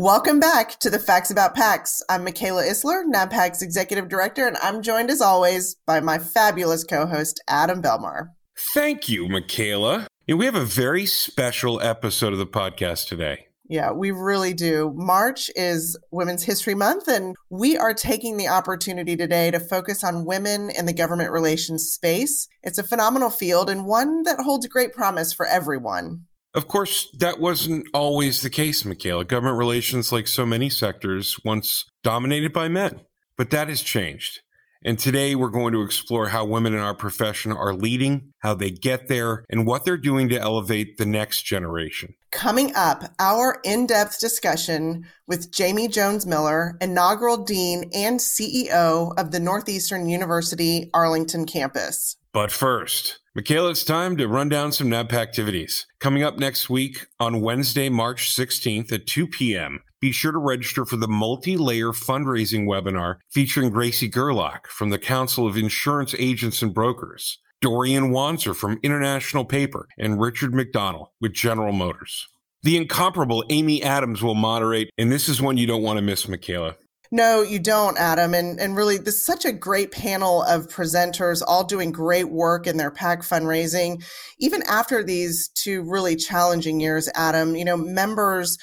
Welcome back to the Facts About PACs. I'm Michaela Isler, NABPAC's Executive Director, and I'm joined as always by my fabulous co host, Adam Belmar. Thank you, Michaela. And we have a very special episode of the podcast today. Yeah, we really do. March is Women's History Month, and we are taking the opportunity today to focus on women in the government relations space. It's a phenomenal field and one that holds great promise for everyone. Of course, that wasn't always the case, Michaela. Government relations, like so many sectors, once dominated by men. But that has changed. And today we're going to explore how women in our profession are leading, how they get there, and what they're doing to elevate the next generation. Coming up, our in depth discussion with Jamie Jones Miller, inaugural dean and CEO of the Northeastern University Arlington campus. But first, Michaela, it's time to run down some NAB activities. Coming up next week on Wednesday, March 16th at 2 p.m., be sure to register for the multi-layer fundraising webinar featuring Gracie Gerlach from the Council of Insurance Agents and Brokers, Dorian Wanzer from International Paper, and Richard McDonald with General Motors. The incomparable Amy Adams will moderate, and this is one you don't want to miss, Michaela. No, you don't, Adam. And and really, this is such a great panel of presenters, all doing great work in their PAC fundraising. Even after these two really challenging years, Adam, you know, members.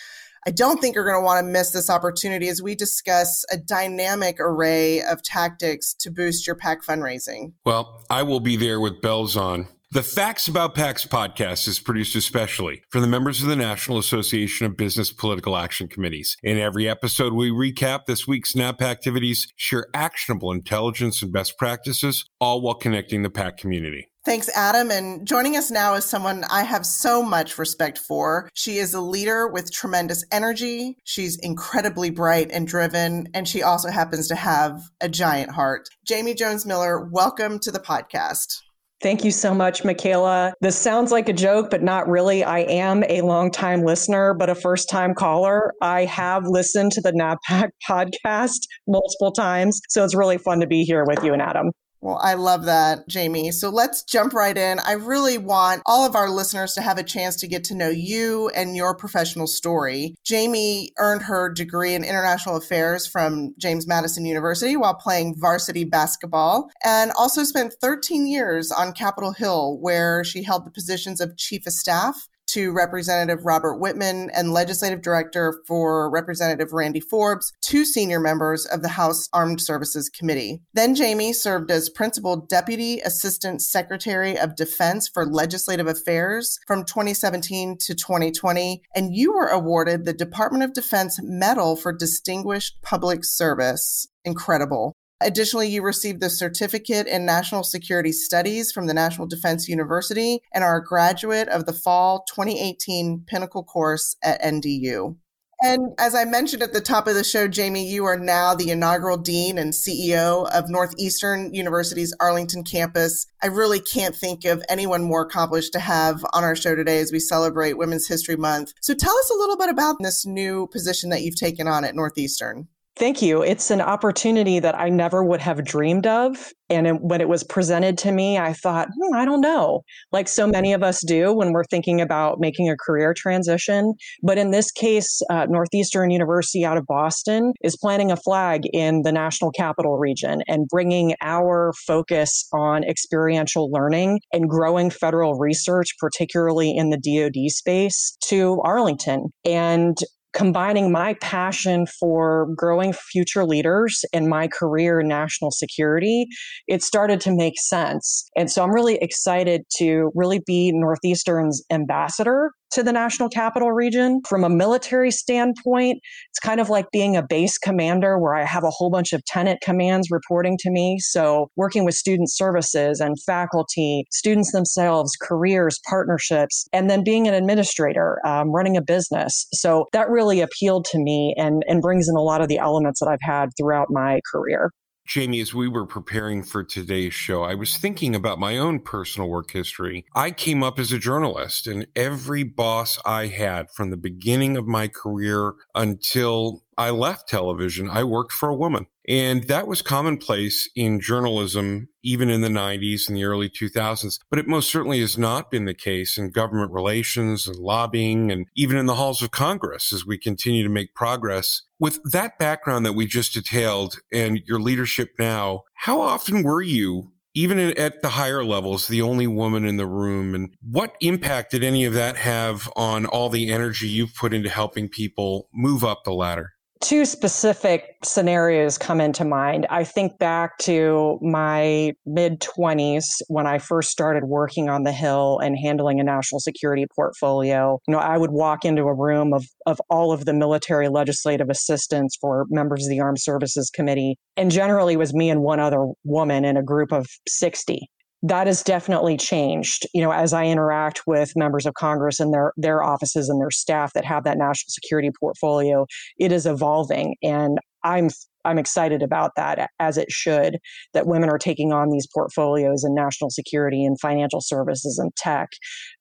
I don't think are going to want to miss this opportunity as we discuss a dynamic array of tactics to boost your PAC fundraising. Well, I will be there with bells on. The Facts About PACs podcast is produced especially for the members of the National Association of Business Political Action Committees. In every episode, we recap this week's NAP activities, share actionable intelligence and best practices, all while connecting the PAC community. Thanks, Adam. And joining us now is someone I have so much respect for. She is a leader with tremendous energy. She's incredibly bright and driven, and she also happens to have a giant heart. Jamie Jones Miller, welcome to the podcast. Thank you so much, Michaela. This sounds like a joke, but not really. I am a longtime listener, but a first time caller. I have listened to the NABPAC podcast multiple times. So it's really fun to be here with you and Adam. Well, I love that, Jamie. So let's jump right in. I really want all of our listeners to have a chance to get to know you and your professional story. Jamie earned her degree in international affairs from James Madison University while playing varsity basketball and also spent 13 years on Capitol Hill, where she held the positions of chief of staff to Representative Robert Wittman and Legislative Director for Representative Randy Forbes, two senior members of the House Armed Services Committee. Then Jamie served as Principal Deputy Assistant Secretary of Defense for Legislative Affairs from 2017 to 2020, and you were awarded the Department of Defense Medal for Distinguished Public Service. Incredible. Additionally, you received the certificate in national security studies from the National Defense University and are a graduate of the fall 2018 Pinnacle course at NDU. And as I mentioned at the top of the show, Jamie, you are now the inaugural dean and CEO of Northeastern University's Arlington campus. I really can't think of anyone more accomplished to have on our show today as we celebrate Women's History Month. So tell us a little bit about this new position that you've taken on at Northeastern. Thank you. It's an opportunity that I never would have dreamed of. And when it was presented to me, I thought, hmm, I don't know, like so many of us do when we're thinking about making a career transition. But in this case, uh, Northeastern University out of Boston is planting a flag in the national capital region and bringing our focus on experiential learning and growing federal research, particularly in the DoD space, to Arlington. And combining my passion for growing future leaders and my career in national security, it started to make sense. And so I'm really excited to really be Northeastern's ambassador to the national capital region. From a military standpoint, it's kind of like being a base commander where I have a whole bunch of tenant commands reporting to me. So, working with student services and faculty, students themselves, careers, partnerships, and then being an administrator, um, running a business. So, that really appealed to me and, and brings in a lot of the elements that I've had throughout my career. Jamie, as we were preparing for today's show, I was thinking about my own personal work history. I came up as a journalist, and every boss I had from the beginning of my career until I left television, I worked for a woman. And that was commonplace in journalism, even in the 90s and the early 2000s. But it most certainly has not been the case in government relations and lobbying and even in the halls of Congress as we continue to make progress. With that background that we just detailed and your leadership now, how often were you even at the higher levels, the only woman in the room. And what impact did any of that have on all the energy you've put into helping people move up the ladder? Two specific scenarios come into mind. I think back to my mid 20s when I first started working on the Hill and handling a national security portfolio. You know, I would walk into a room of, of all of the military legislative assistants for members of the Armed Services Committee, and generally was me and one other woman in a group of 60 that has definitely changed you know as i interact with members of congress and their their offices and their staff that have that national security portfolio it is evolving. And i'm I'm excited about that, as it should, that women are taking on these portfolios in national security and financial services and tech.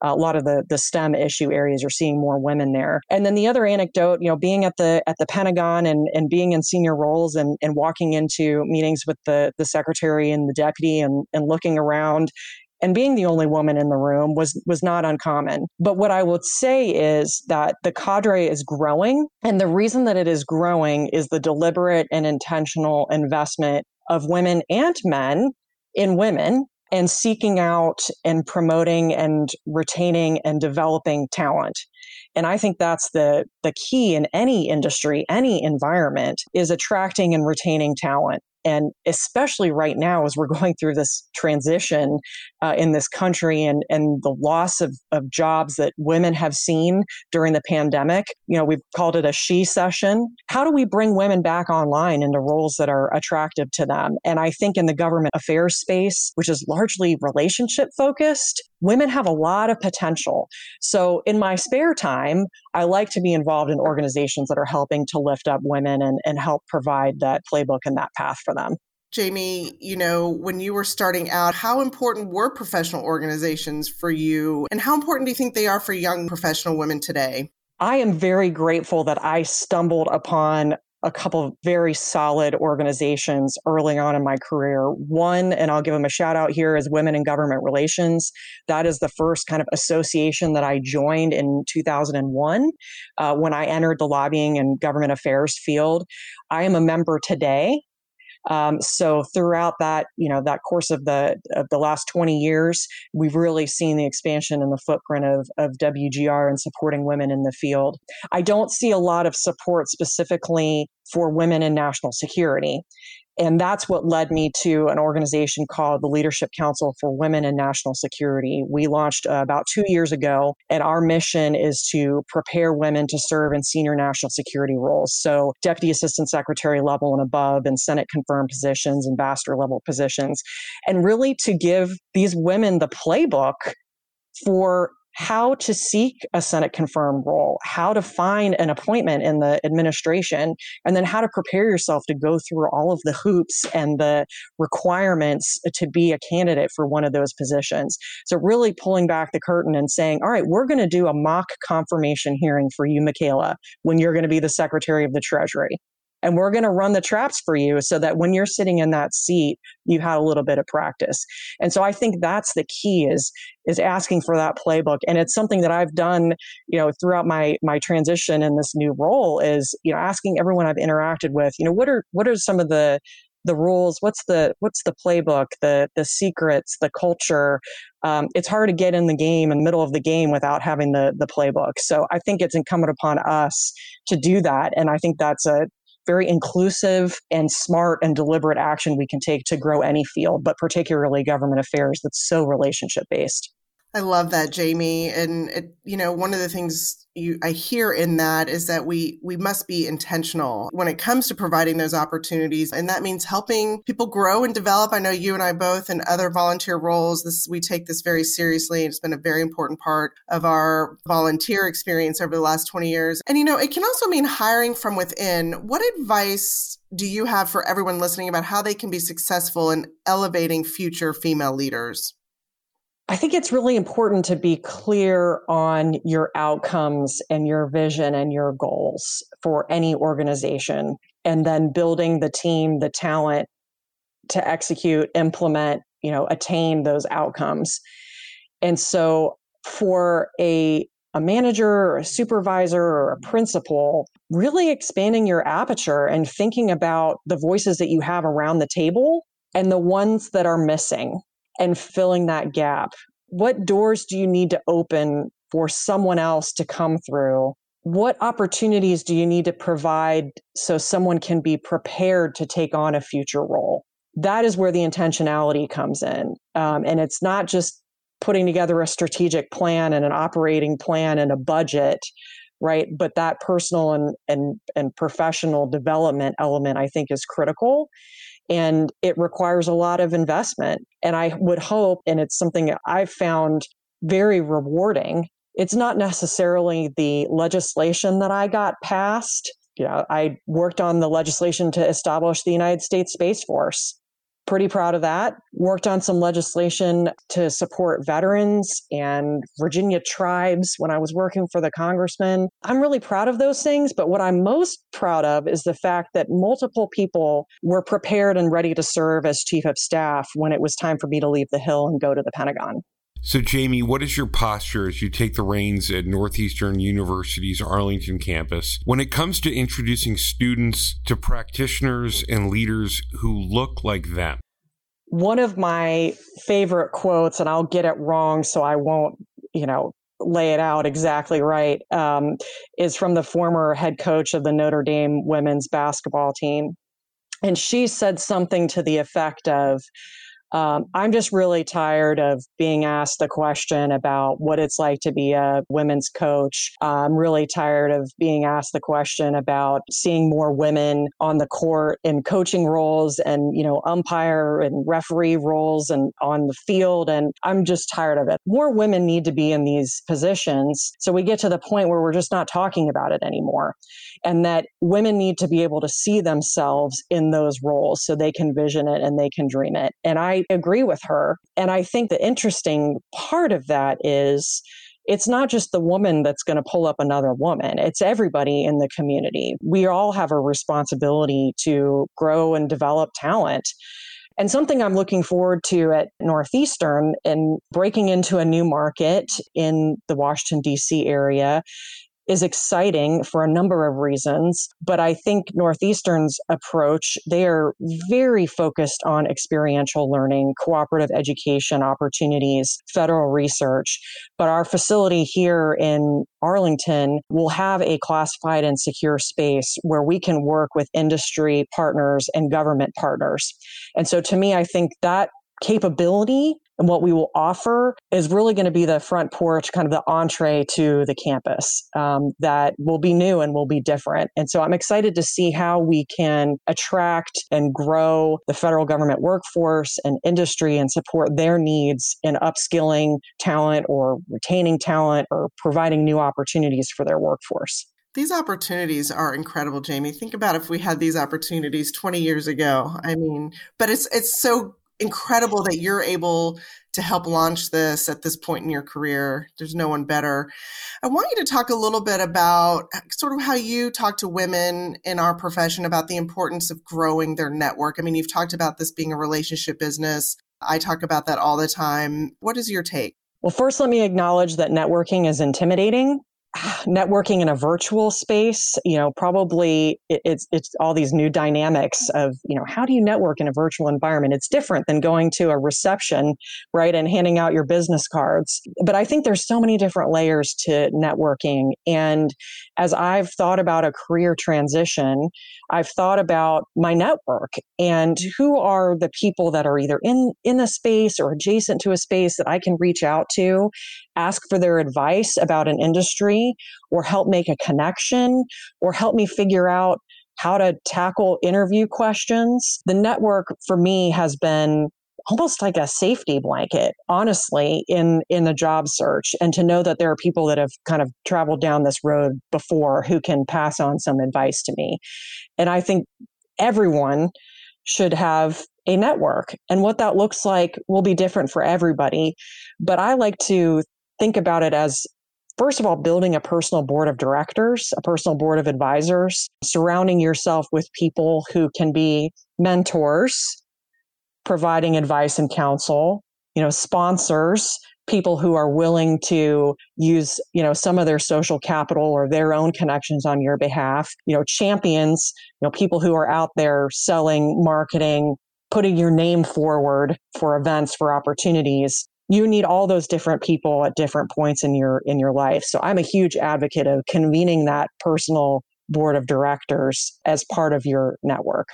Uh, a lot of the the STEM issue areas are seeing more women there. And then the other anecdote, you know, being at the at the Pentagon and and being in senior roles and and walking into meetings with the the secretary and the deputy and and looking around and being the only woman in the room was was not uncommon. But what i would say is that the cadre is growing and the reason that it is growing is the deliberate and intentional investment of women and men in women and seeking out and promoting and retaining and developing talent. And i think that's the the key in any industry any environment is attracting and retaining talent and especially right now as we're going through this transition uh, in this country and, and the loss of, of jobs that women have seen during the pandemic you know we've called it a shecession. How do we bring women back online into roles that are attractive to them? And i think in the government affairs space which is largely relationship focused women have a lot of potential. So, in my spare time, I like to be involved in organizations that are helping to lift up women and, and help provide that playbook and that path for them. Jamie, you know, when you were starting out, how important were professional organizations for you? And how important do you think they are for young professional women today? I am very grateful that I stumbled upon a couple of very solid organizations early on in my career. One, and I'll give them a shout out here, is Women in Government Relations. That is the first kind of association that I joined in 2001 uh, when I entered the lobbying and government affairs field. I am a member today um, so throughout that, you know, that course of the of the last 20 years, we've really seen the expansion and the footprint of, of WGR and supporting women in the field. I don't see a lot of support specifically for women in national security. And that's what led me to an organization called the Leadership Council for Women in National Security. We launched uh, about two years ago, and our mission is to prepare women to serve in senior national security roles. So, Deputy Assistant Secretary level and above, and Senate confirmed positions, ambassador level positions, and really to give these women the playbook for how to seek a Senate confirmed role, how to find an appointment in the administration, and then how to prepare yourself to go through all of the hoops and the requirements to be a candidate for one of those positions. So, really pulling back the curtain and saying, all right, we're going to do a mock confirmation hearing for you, Michaela, when you're going to be the Secretary of the Treasury and we're going to run the traps for you so that when you're sitting in that seat you had a little bit of practice. And so i think that's the key is is asking for that playbook. And it's something that i've done you know throughout my my transition in this new role is you know asking everyone i've interacted with you know what are what are some of the the rules? What's the what's the playbook? The the secrets the culture? Um, it's hard to get in the game in the middle of the game without having the the playbook. So i think it's incumbent upon us to do that. And i think that's a very inclusive and smart and deliberate action we can take to grow any field, but particularly government affairs that's so relationship based. I love that, Jamie. And it, you know, one of the things you, I hear in that is that we we must be intentional when it comes to providing those opportunities, and that means helping people grow and develop. I know you and I both, in other volunteer roles, this we take this very seriously. It's been a very important part of our volunteer experience over the last twenty years. And you know, it can also mean hiring from within. What advice do you have for everyone listening about how they can be successful in elevating future female leaders? I think it's really important to be clear on your outcomes and your vision and your goals for any organization, and then building the team, the talent to execute, implement, you know, attain those outcomes. And so for a a manager or a supervisor or a principal, really expanding your aperture and thinking about the voices that you have around the table and the ones that are missing and filling that gap. What doors do you need to open for someone else to come through? What opportunities do you need to provide so someone can be prepared to take on a future role? That is where the intentionality comes in. Um, and it's not just putting together a strategic plan and an operating plan and a budget right but that personal and and and professional development element i think is critical and it requires a lot of investment. And I would hope, and it's something I've found very rewarding. It's not necessarily the legislation that I got passed. You know, I worked on the legislation to establish the United States Space Force pretty proud of that. Worked on some legislation to support veterans and Virginia tribes when I was working for the congressman. I'm really proud of those things, but what I'm most proud of is the fact that multiple people were prepared and ready to serve as chief of staff when it was time for me to leave the Hill and go to the Pentagon. So, Jamie, what is your posture as you take the reins at Northeastern University's Arlington campus when it comes to introducing students to practitioners and leaders who look like them? One of my favorite quotes, and I'll get it wrong, so I won't, you know, lay it out exactly right, um, is from the former head coach of the Notre Dame women's basketball team. And she said something to the effect of, um, I'm just really tired of being asked the question about what it's like to be a women's coach. I'm really tired of being asked the question about seeing more women on the court in coaching roles and, you know, umpire and referee roles and on the field. And I'm just tired of it. More women need to be in these positions. So we get to the point where we're just not talking about it anymore. And that women need to be able to see themselves in those roles so they can vision it and they can dream it. And I agree with her. And I think the interesting part of that is it's not just the woman that's going to pull up another woman. It's everybody in the community. We all have a responsibility to grow and develop talent. And something I'm looking forward to at Northeastern and breaking into a new market in the Washington, D.C. area is exciting for a number of reasons. But I think Northeastern's approach, they are very focused on experiential learning, cooperative education opportunities, federal research. But our facility here in Arlington will have a classified and secure space where we can work with industry partners and government partners. And so to me, I think that capability and what we will offer is really going to be the front porch, kind of the entree to the campus um, that will be new and will be different. And so I'm excited to see how we can attract and grow the federal government workforce and industry and support their needs in upskilling talent or retaining talent or providing new opportunities for their workforce. These opportunities are incredible, Jamie. Think about if we had these opportunities 20 years ago. I mean, but it's it's so incredible that you're able to help launch this at this point in your career. There's no one better. I want you to talk a little bit about uh, sort of how you talk to women in our profession about the importance of growing their network. I mean, you've talked about this being a relationship business. I talk about that all the time. What is your take? Well, first, let me acknowledge that networking is intimidating networking in a virtual space you know probably it's it's all these new dynamics of you know how do you network in a virtual environment? It's different than going to a reception right and handing out your business cards. But i think there's so many different layers to networking. And as i've thought about a career transition i've thought about my network and who are the people that are either in in the space or adjacent to a space that i can reach out to ask for their advice about an industry or help make a connection or help me figure out how to tackle interview questions. The network for me has been almost like a safety blanket honestly in in the job search and to know that there are people that have kind of traveled down this road before who can pass on some advice to me and i think everyone should have a network. And what that looks like will be different for everybody. But I like to think about it as first of all, building a personal board of directors, a personal board of advisors, surrounding yourself with people who can be mentors, providing advice and counsel, you know, sponsors, people who are willing to use, you know, some of their social capital or their own connections on your behalf, you know, champions, you know, people who are out there selling, marketing, putting your name forward for events, for opportunities you need all those different people at different points in your in your life. So i'm a huge advocate of convening that personal board of directors as part of your network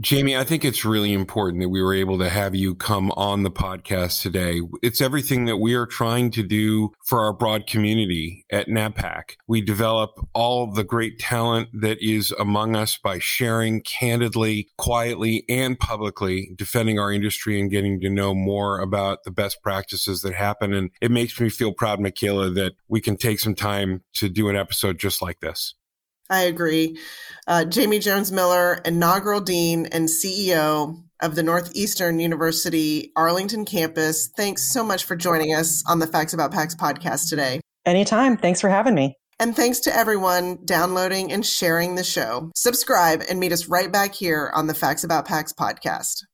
Jamie, I think it's really important that we were able to have you come on the podcast today. It's everything that we are trying to do for our broad community at NABPAC. We develop all the great talent that is among us by sharing candidly, quietly, and publicly, defending our industry and getting to know more about the best practices that happen. And it makes me feel proud, Michaela, that we can take some time to do an episode just like this. I agree. Uh, Jamie Jones Miller, inaugural dean and CEO of the Northeastern University Arlington campus. Thanks so much for joining us on the Facts About PACS podcast today. Anytime. Thanks for having me. And thanks to everyone downloading and sharing the show. Subscribe and meet us right back here on the Facts About PACS podcast.